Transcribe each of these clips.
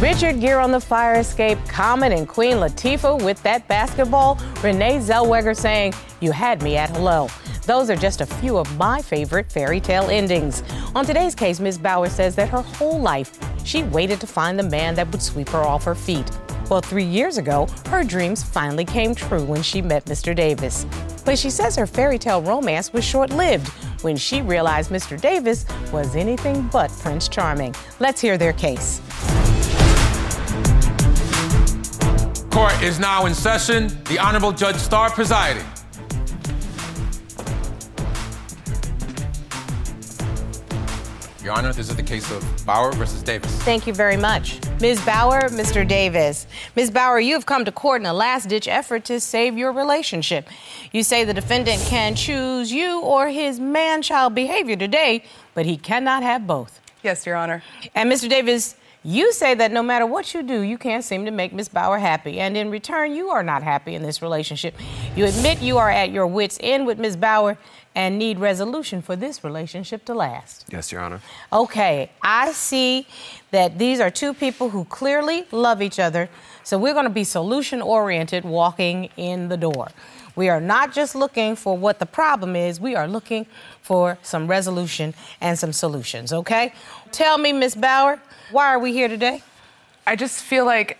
Richard Gere on the fire escape, Common and Queen Latifah with that basketball, Renee Zellweger saying, You had me at hello. Those are just a few of my favorite fairy tale endings. On today's case, Ms. Bauer says that her whole life she waited to find the man that would sweep her off her feet. Well, three years ago, her dreams finally came true when she met Mr. Davis. But she says her fairy tale romance was short lived when she realized Mr. Davis was anything but Prince Charming. Let's hear their case. Court is now in session. The Honorable Judge Star presiding. Your Honor, this is the case of Bauer versus Davis. Thank you very much. Ms. Bauer, Mr. Davis. Ms. Bauer, you have come to court in a last ditch effort to save your relationship. You say the defendant can choose you or his man child behavior today, but he cannot have both. Yes, Your Honor. And Mr. Davis, you say that no matter what you do, you can't seem to make Ms. Bauer happy. And in return, you are not happy in this relationship. You admit you are at your wits' end with Ms. Bauer and need resolution for this relationship to last. Yes, Your Honor. Okay, I see that these are two people who clearly love each other. So we're going to be solution oriented walking in the door. We are not just looking for what the problem is, we are looking for some resolution and some solutions, okay? Tell me, Ms. Bauer, why are we here today? I just feel like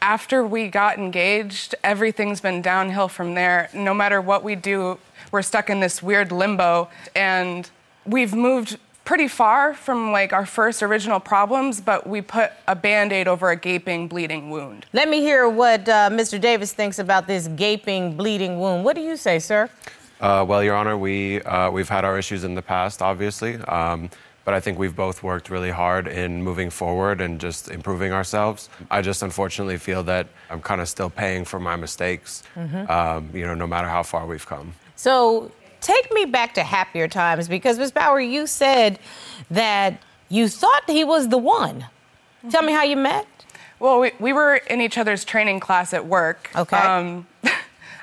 after we got engaged, everything's been downhill from there. No matter what we do, we're stuck in this weird limbo. And we've moved pretty far from like our first original problems, but we put a band aid over a gaping, bleeding wound. Let me hear what uh, Mr. Davis thinks about this gaping, bleeding wound. What do you say, sir? Uh, well, Your Honor, we, uh, we've had our issues in the past, obviously. Um, but I think we've both worked really hard in moving forward and just improving ourselves. I just unfortunately feel that I'm kind of still paying for my mistakes, mm-hmm. um, you know, no matter how far we've come. So take me back to happier times because, Ms. Bauer, you said that you thought he was the one. Mm-hmm. Tell me how you met. Well, we, we were in each other's training class at work. Okay. Um,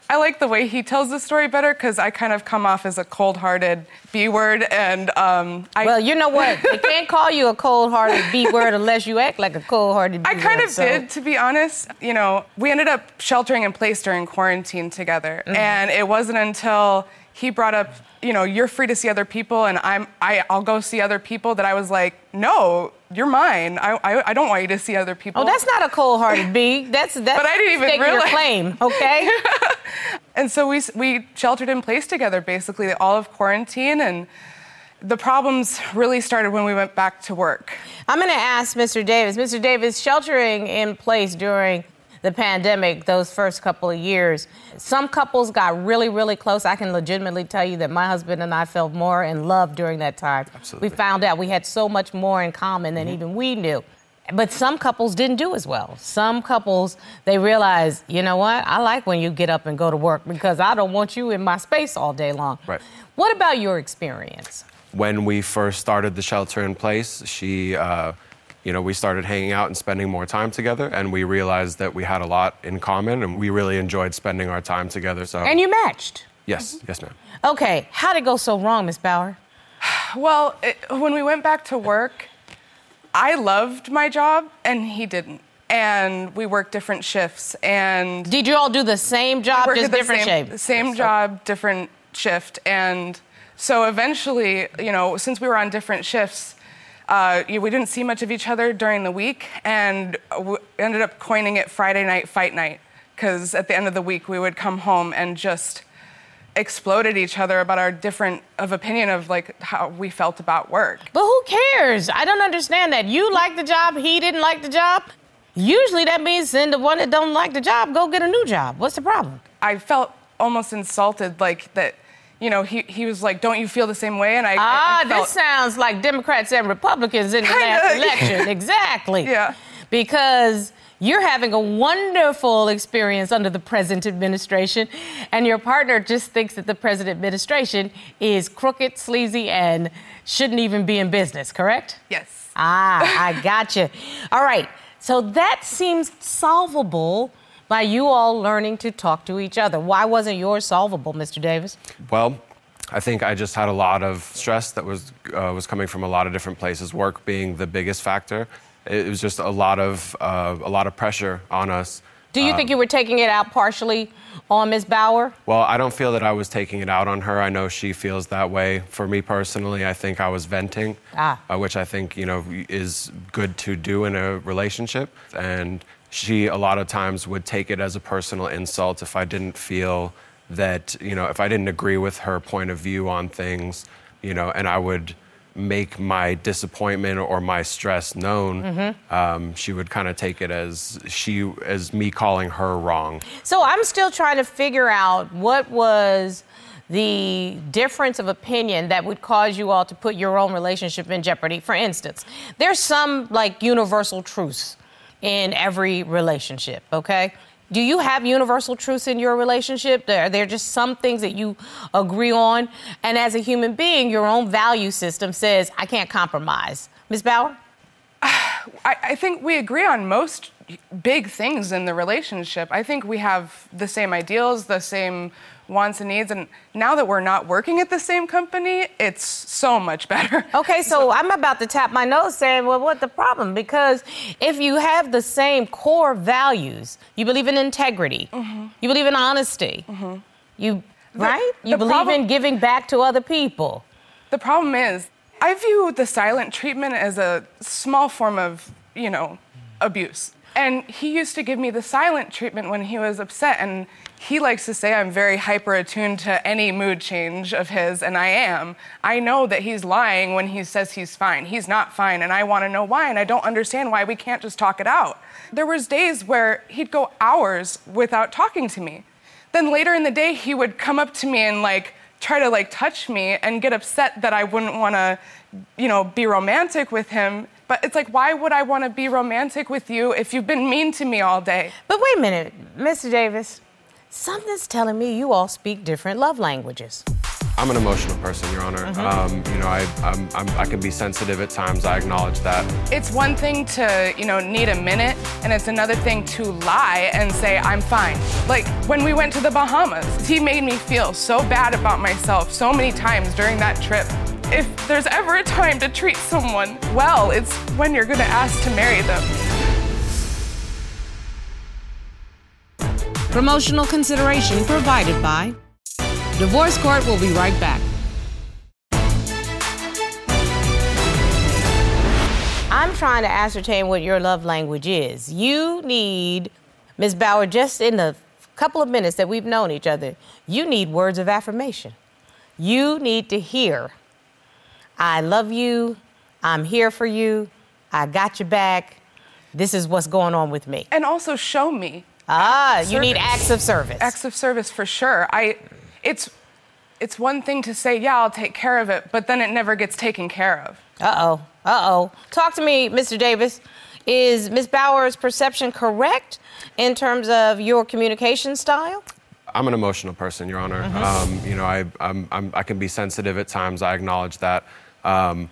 I like the way he tells the story better because I kind of come off as a cold-hearted B word, and um, I. Well, you know what? they can't call you a cold-hearted B word unless you act like a cold-hearted B I word. I kind of so. did, to be honest. You know, we ended up sheltering in place during quarantine together, mm-hmm. and it wasn't until he brought up, you know, you're free to see other people, and I'm, I, I'll go see other people. That I was like, no, you're mine. I, I, I don't want you to see other people. Oh, that's not a cold-hearted B. That's that's. but I didn't even realize. your claim, okay? and so we we sheltered in place together basically all of quarantine and. The problems really started when we went back to work. I'm going to ask Mr. Davis. Mr. Davis, sheltering in place during the pandemic, those first couple of years. Some couples got really, really close. I can legitimately tell you that my husband and I felt more in love during that time. Absolutely. We found out we had so much more in common than mm-hmm. even we knew. But some couples didn't do as well. Some couples, they realized, you know what? I like when you get up and go to work because I don't want you in my space all day long. Right. What about your experience? When we first started the shelter in place, she uh, you know, we started hanging out and spending more time together, and we realized that we had a lot in common, and we really enjoyed spending our time together. So. And you matched. Yes, mm-hmm. yes, ma'am. Okay, how did it go so wrong, Miss Bauer? Well, it, when we went back to work, I loved my job, and he didn't. And we worked different shifts. And did you all do the same job, just different same, shift? Same yes, job, different shift. And so eventually, you know, since we were on different shifts, uh, we didn't see much of each other during the week, and we ended up coining it Friday Night Fight Night, because at the end of the week we would come home and just explode at each other about our different of opinion of like how we felt about work. But who cares? I don't understand that. You like the job, he didn't like the job. Usually that means then the one that don't like the job go get a new job. What's the problem? I felt almost insulted, like that you know, he, he was like, "Don't you feel the same way?" And I ah, I, I felt, this sounds like Democrats and Republicans in the last election. exactly. Yeah. Because you're having a wonderful experience under the present administration, and your partner just thinks that the present administration is crooked, sleazy, and shouldn't even be in business. Correct? Yes. Ah, I got you. All right. So that seems solvable by you all learning to talk to each other. Why wasn't yours solvable, Mr. Davis? Well, I think I just had a lot of stress that was uh, was coming from a lot of different places. Work being the biggest factor, it was just a lot of uh, a lot of pressure on us. Do you think you were taking it out partially on Ms. Bauer? Well, I don't feel that I was taking it out on her. I know she feels that way. For me personally, I think I was venting, Ah. uh, which I think you know is good to do in a relationship. And she a lot of times would take it as a personal insult if I didn't feel that you know if I didn't agree with her point of view on things, you know, and I would make my disappointment or my stress known, um, she would kind of take it as she as me calling her wrong. So I'm still trying to figure out what was the difference of opinion that would cause you all to put your own relationship in jeopardy. For instance, there's some like universal truths in every relationship, okay? Do you have universal truths in your relationship? Are there just some things that you agree on. And as a human being, your own value system says, I can't compromise. Ms. Bauer? I, I think we agree on most big things in the relationship. I think we have the same ideals, the same wants and needs. And now that we're not working at the same company, it's so much better. Okay, so I'm about to tap my nose saying, well, what the problem? Because if you have the same core values, you believe in integrity, mm-hmm. you believe in honesty, you, right? You the believe problem- in giving back to other people. The problem is, I view the silent treatment as a small form of, you know, abuse. And he used to give me the silent treatment when he was upset. And he likes to say I'm very hyper attuned to any mood change of his, and I am. I know that he's lying when he says he's fine. He's not fine, and I want to know why, and I don't understand why we can't just talk it out. There was days where he'd go hours without talking to me. Then later in the day, he would come up to me and like try to like touch me and get upset that I wouldn't want to, you know, be romantic with him. But it's like, why would I want to be romantic with you if you've been mean to me all day? But wait a minute, Mr. Davis, something's telling me you all speak different love languages. I'm an emotional person, Your Honor. Um, you know, I, I'm, I'm, I can be sensitive at times. I acknowledge that. It's one thing to, you know, need a minute, and it's another thing to lie and say, I'm fine. Like when we went to the Bahamas, he made me feel so bad about myself so many times during that trip. If there's ever a time to treat someone well, it's when you're gonna ask to marry them. Promotional consideration provided by Divorce Court will be right back. I'm trying to ascertain what your love language is. You need, Ms. Bauer, just in the couple of minutes that we've known each other, you need words of affirmation. You need to hear, I love you, I'm here for you, I got your back, this is what's going on with me. And also show me Ah, you need acts of service. acts of service for sure. I, it's, it's one thing to say, yeah, I'll take care of it, but then it never gets taken care of. Uh oh. Uh oh. Talk to me, Mr. Davis. Is Ms. Bauer's perception correct in terms of your communication style? I'm an emotional person, Your Honor. Um, you know, I, I'm, I'm, I can be sensitive at times. I acknowledge that. Um,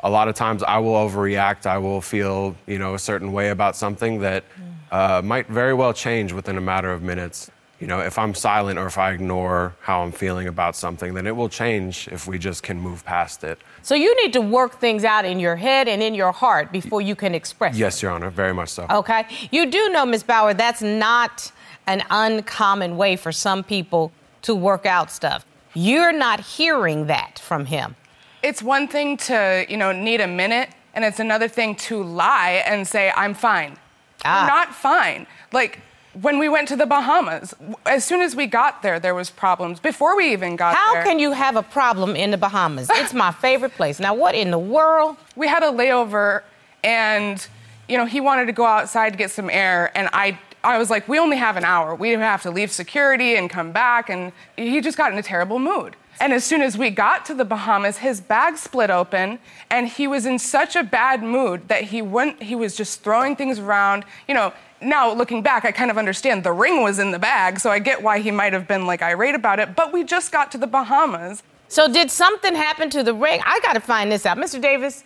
a lot of times I will overreact. I will feel, you know, a certain way about something that uh, might very well change within a matter of minutes. You know, if I'm silent or if I ignore how I'm feeling about something, then it will change if we just can move past it. So you need to work things out in your head and in your heart before you can express. Yes, Your Honor, very much so. Okay. You do know, Ms. Bauer, that's not an uncommon way for some people to work out stuff. You're not hearing that from him. It's one thing to, you know, need a minute, and it's another thing to lie and say, I'm fine. Ah. You're not fine. Like, when we went to the Bahamas, as soon as we got there, there was problems. Before we even got How there, How can you have a problem in the Bahamas? It's my favorite place. Now, what in the world? we had a layover, and you know, he wanted to go outside to get some air, and I, I was like, we only have an hour. We have to leave security and come back, and he just got in a terrible mood. And as soon as we got to the Bahamas, his bag split open, and he was in such a bad mood that he wouldn't. He was just throwing things around. You know, now looking back, I kind of understand the ring was in the bag, so I get why he might have been like irate about it. But we just got to the Bahamas. So did something happen to the ring? I got to find this out, Mr. Davis.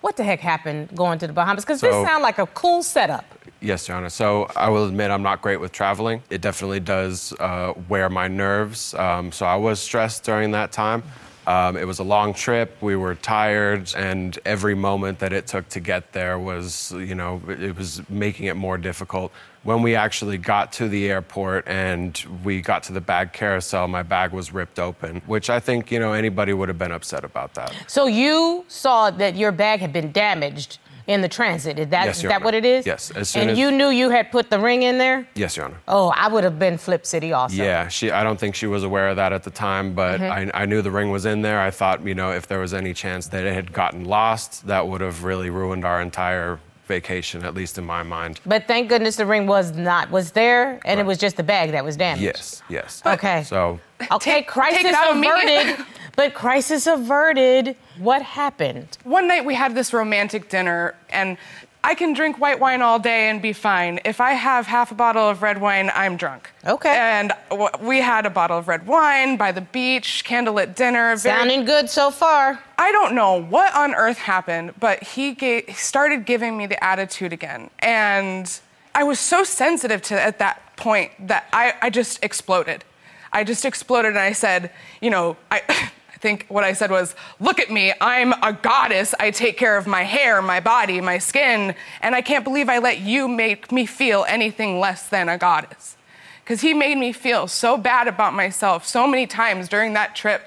What the heck happened going to the Bahamas? Because this sounds like a cool setup. Yes, Your Honor. So I will admit I'm not great with traveling. It definitely does uh, wear my nerves. Um, so I was stressed during that time. Um, it was a long trip. We were tired, and every moment that it took to get there was, you know, it was making it more difficult. When we actually got to the airport and we got to the bag carousel, my bag was ripped open, which I think, you know, anybody would have been upset about that. So you saw that your bag had been damaged in the transit. Is that, Yes, is that Honor. what it is? Yes, as soon and as- you knew you had put the ring in there? Yes, Your Honor. Oh, I would have been Flip City also. Yeah, she. I don't think she was aware of that at the time, but Mm-hmm. I, I knew the ring was in there. I thought, you know, if there was any chance that it had gotten lost, that would have really ruined our entire vacation, at least in my mind. But thank goodness the ring was not was there, and it was just the bag that was damaged. Yes, yes. Okay. So Okay, Take- crisis take it out immediately. averted. but crisis averted. What happened? One night we had this romantic dinner, and I can drink white wine all day and be fine. If I have half a bottle of red wine, I'm drunk. Okay. And we had a bottle of red wine by the beach, candlelit dinner. very- Sounding good so far. I don't know what on earth happened, but he started giving me the attitude again. And I was so sensitive to at that point that I, I just exploded. I just exploded and I said, you know, I think what I said was, look at me, I'm a goddess. I take care of my hair, my body, my skin, and I can't believe I let you make me feel anything less than a goddess. Because he made me feel so bad about myself so many times during that trip.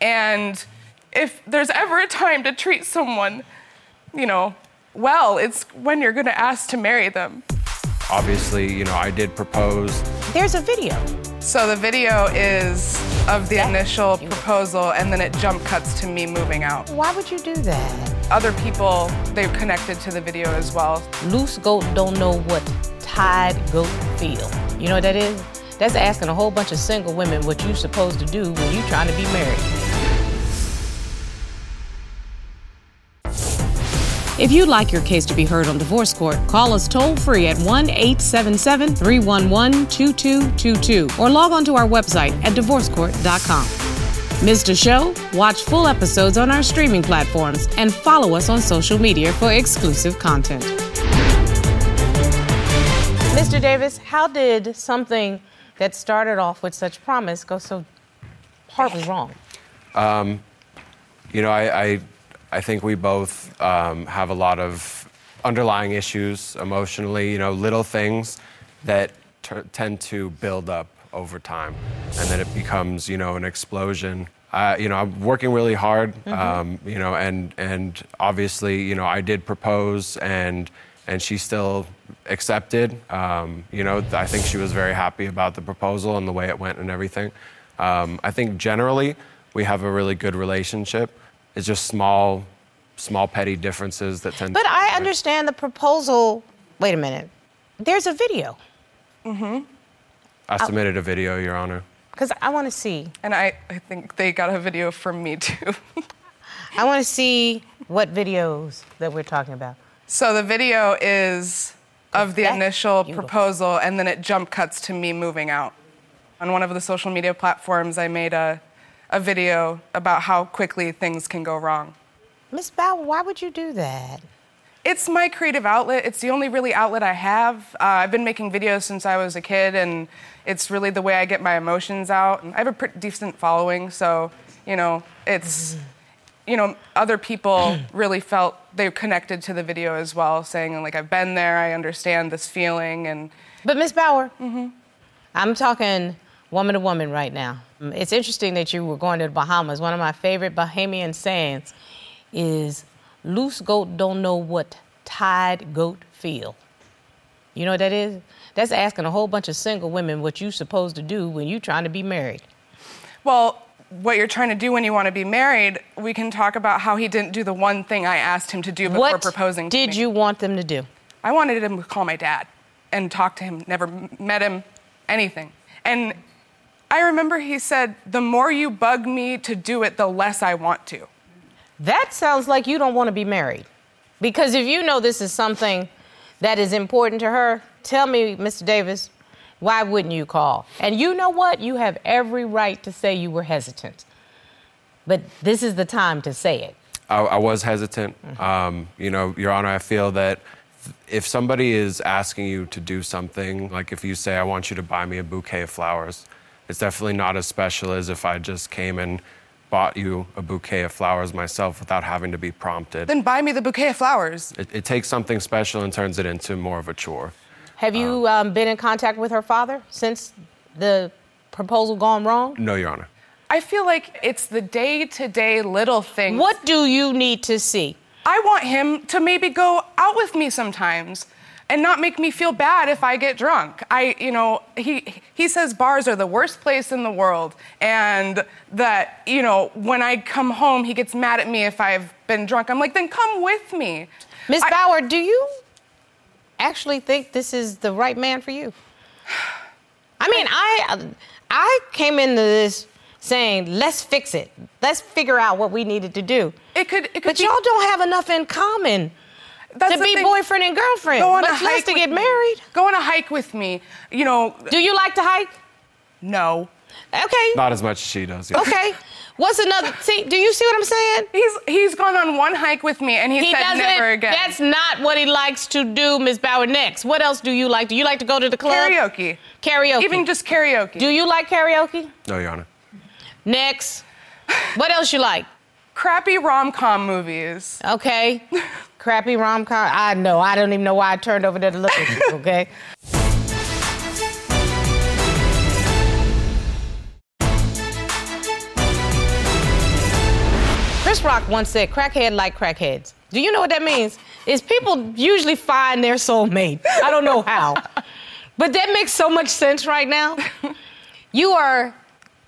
And if there's ever a time to treat someone, you know, well, it's when you're gonna ask to marry them. obviously, you know, I did propose. There's a video. So the video is of the initial proposal, and then it jump cuts to me moving out. Why would you do that? Other people, they've connected to the video as well. Loose goat don't know what tied goat feel. You know what that is? That's asking a whole bunch of single women what you're supposed to do when you're trying to be married. If you'd like your case to be heard on divorce court, call us toll free at 1 877 311 2222 or log on to our website at divorcecourt.com. Missed a show? Watch full episodes on our streaming platforms and follow us on social media for exclusive content. Mr. Davis, how did something that started off with such promise go so horribly wrong? Um, You know, I, I, I think we both um, have a lot of underlying issues emotionally, you know, little things that t- tend to build up over time. And then it becomes, you know, an explosion. Uh, you know, I'm working really hard, um, you know, and, and obviously, you know, I did propose and, and she still accepted. Um, you know, I think she was very happy about the proposal and the way it went and everything. Um, I think generally we have a really good relationship. It's just small, small petty differences that tend. But to I understand the proposal. Wait a minute. There's a video Mm-hmm. I submitted a video, Your Honor. because I want to see. And I, I think they got a video from me too. I want to see what videos that we're talking about. so the video is of the That's initial beautiful. proposal, and then it jump cuts to me moving out. On one of the social media platforms, I made a, a video about how quickly things can go wrong. Miss Bauer, why would you do that? It's my creative outlet. It's the only really outlet I have. Uh, I've been making videos since I was a kid, and it's really the way I get my emotions out. I have a pretty decent following, so you know, it's you know, other people really felt they connected to the video as well, saying like I've been there, I understand this feeling, and But Miss Bauer, I'm talking woman to woman right now. Mm, it's interesting that you were going to the Bahamas. One of my favorite Bahamian sayings is loose goat don't know what tied goat feel. You know what that is? That's asking a whole bunch of single women what you supposed to do when you're trying to be married. well. What you're trying to do when you want to be married, we can talk about how he didn't do the one thing I asked him to do before what proposing to what did me. you want them to do? I wanted him to call my dad and talk to him, never met him, anything. And I remember he said, The more you bug me to do it, the less I want to. That sounds like you don't want to be married. Because if you know this is something that is important to her, tell me, Mr. Davis, why wouldn't you call? And you know what? You have every right to say you were hesitant. But this is the time to say it. I, I was hesitant. Um, you know, Your Honor, I feel that if somebody is asking you to do something, like if you say, I want you to buy me a bouquet of flowers, it's definitely not as special as if I just came and bought you a bouquet of flowers myself without having to be prompted. Then buy me the bouquet of flowers. It, it takes something special and turns it into more of a chore. Have you um, been in contact with her father since the proposal gone wrong? No, Your Honor. I feel like it's the day to day little things. What do you need to see? I want him to maybe go out with me sometimes and not make me feel bad if I get drunk. I, you know, he he says bars are the worst place in the world and that, you know, when I come home he gets mad at me if I've been drunk. I'm like, "Then come with me." Miss Bauer, do you actually think this is the right man for you? I mean, I I came into this saying, let's fix it. Let's figure out what we needed to do. It could it could But be y'all don't have enough in common that's to be thing. boyfriend and girlfriend. Go on much a less hike to with get me. married. Go on a hike with me. You know, Do you like to hike? no. Okay. Not as much as she does. yeah. Okay. What's another? See, do you see what I'm saying? He's he's gone on one hike with me and he, He said never again. That's not what he likes to do, Miss Bauer. Next, what else do you like? Do you like to go to the club? karaoke. Karaoke. Even just karaoke. Do you like karaoke? No, Your Honor. Next. What else you like? Crappy rom-com movies. Okay. Crappy rom com. I know. I don't even know why I turned over there to look at you. Okay. Chris Rock once said, crackhead like crackheads. Do you know what that means? Is people usually find their soulmate. I don't know how. But that makes so much sense right now. You are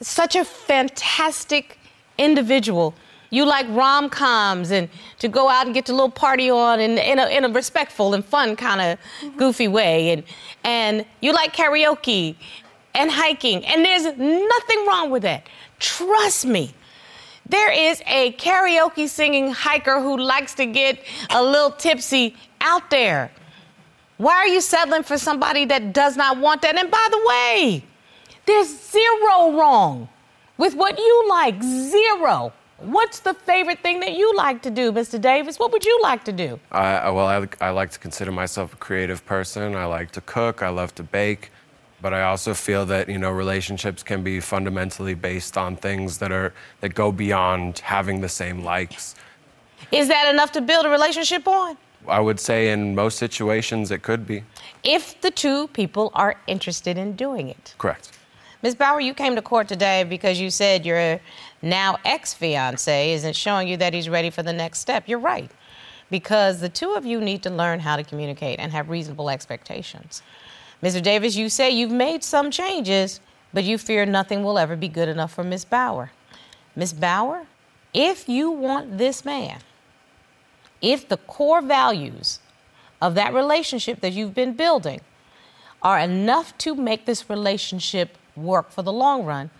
such a fantastic individual. You like rom coms and to go out and get your little party on in, in, a, in a respectful and fun kind of mm-hmm. goofy way. And, and you like karaoke and hiking. And there's nothing wrong with that. Trust me. There is a karaoke singing hiker who likes to get a little tipsy out there. Why are you settling for somebody that does not want that? And by the way, there's zero wrong with what you like. Zero. What's the favorite thing that you like to do, Mr. Davis? What would you like to do? I, well, I, I like to consider myself a creative person. I like to cook. I love to bake. But I also feel that you know relationships can be fundamentally based on things that are that go beyond having the same likes. Is that enough to build a relationship on? I would say in most situations it could be If the two people are interested in doing it. correct. Ms. Bauer, you came to court today because you said your now ex fiance isn't showing you that he's ready for the next step. You're right. Because the two of you need to learn how to communicate and have reasonable expectations. Mr. Davis, you say you've made some changes, but you fear nothing will ever be good enough for Miss Bauer. Miss Bauer, if you want this man, if the core values of that relationship that you've been building are enough to make this relationship work for the long run,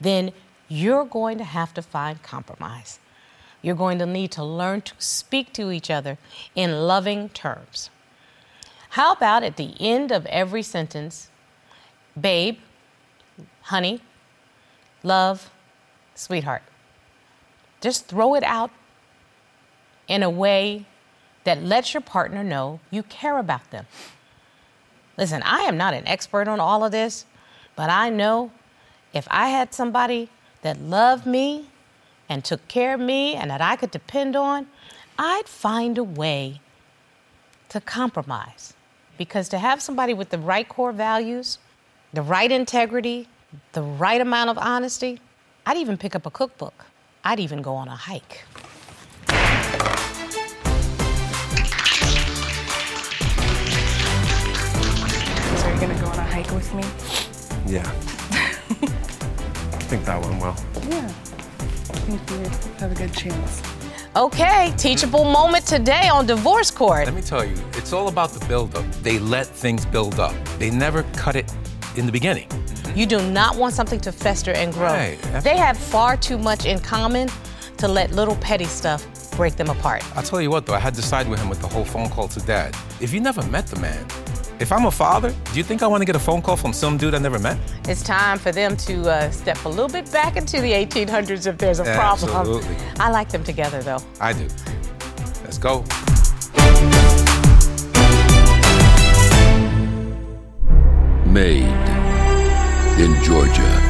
then you're going to have to find compromise. You're going to need to learn to speak to each other in loving terms. How about at the end of every sentence, babe, honey, love, sweetheart? Just throw it out in a way that lets your partner know you care about them. Listen, I am not an expert on all of this, but I know if I had somebody that loved me and took care of me and that I could depend on, I'd find a way to compromise. Because to have somebody with the right core values, the right integrity, the right amount of honesty, I'd even pick up a cookbook. I'd even go on a hike. So are you gonna go on a hike with me? Yeah. I think that went well. Yeah. I think we have a good chance. Okay, teachable moment today on divorce court. Let me tell you, it's all about the buildup. They let things build up. They never cut it in the beginning. Mm-hmm. You do not want something to fester and grow. Right, They have far too much in common to let little petty stuff break them apart. I'll tell you what, though, I had to side with him with the whole phone call to dad. If you never met the man, if I'm a father, do you think I want to get a phone call from some dude I never met? It's time for them to uh, step a little bit back into the 1800s if there's a problem. Absolutely. I like them together though. I do. Let's go. Made in Georgia.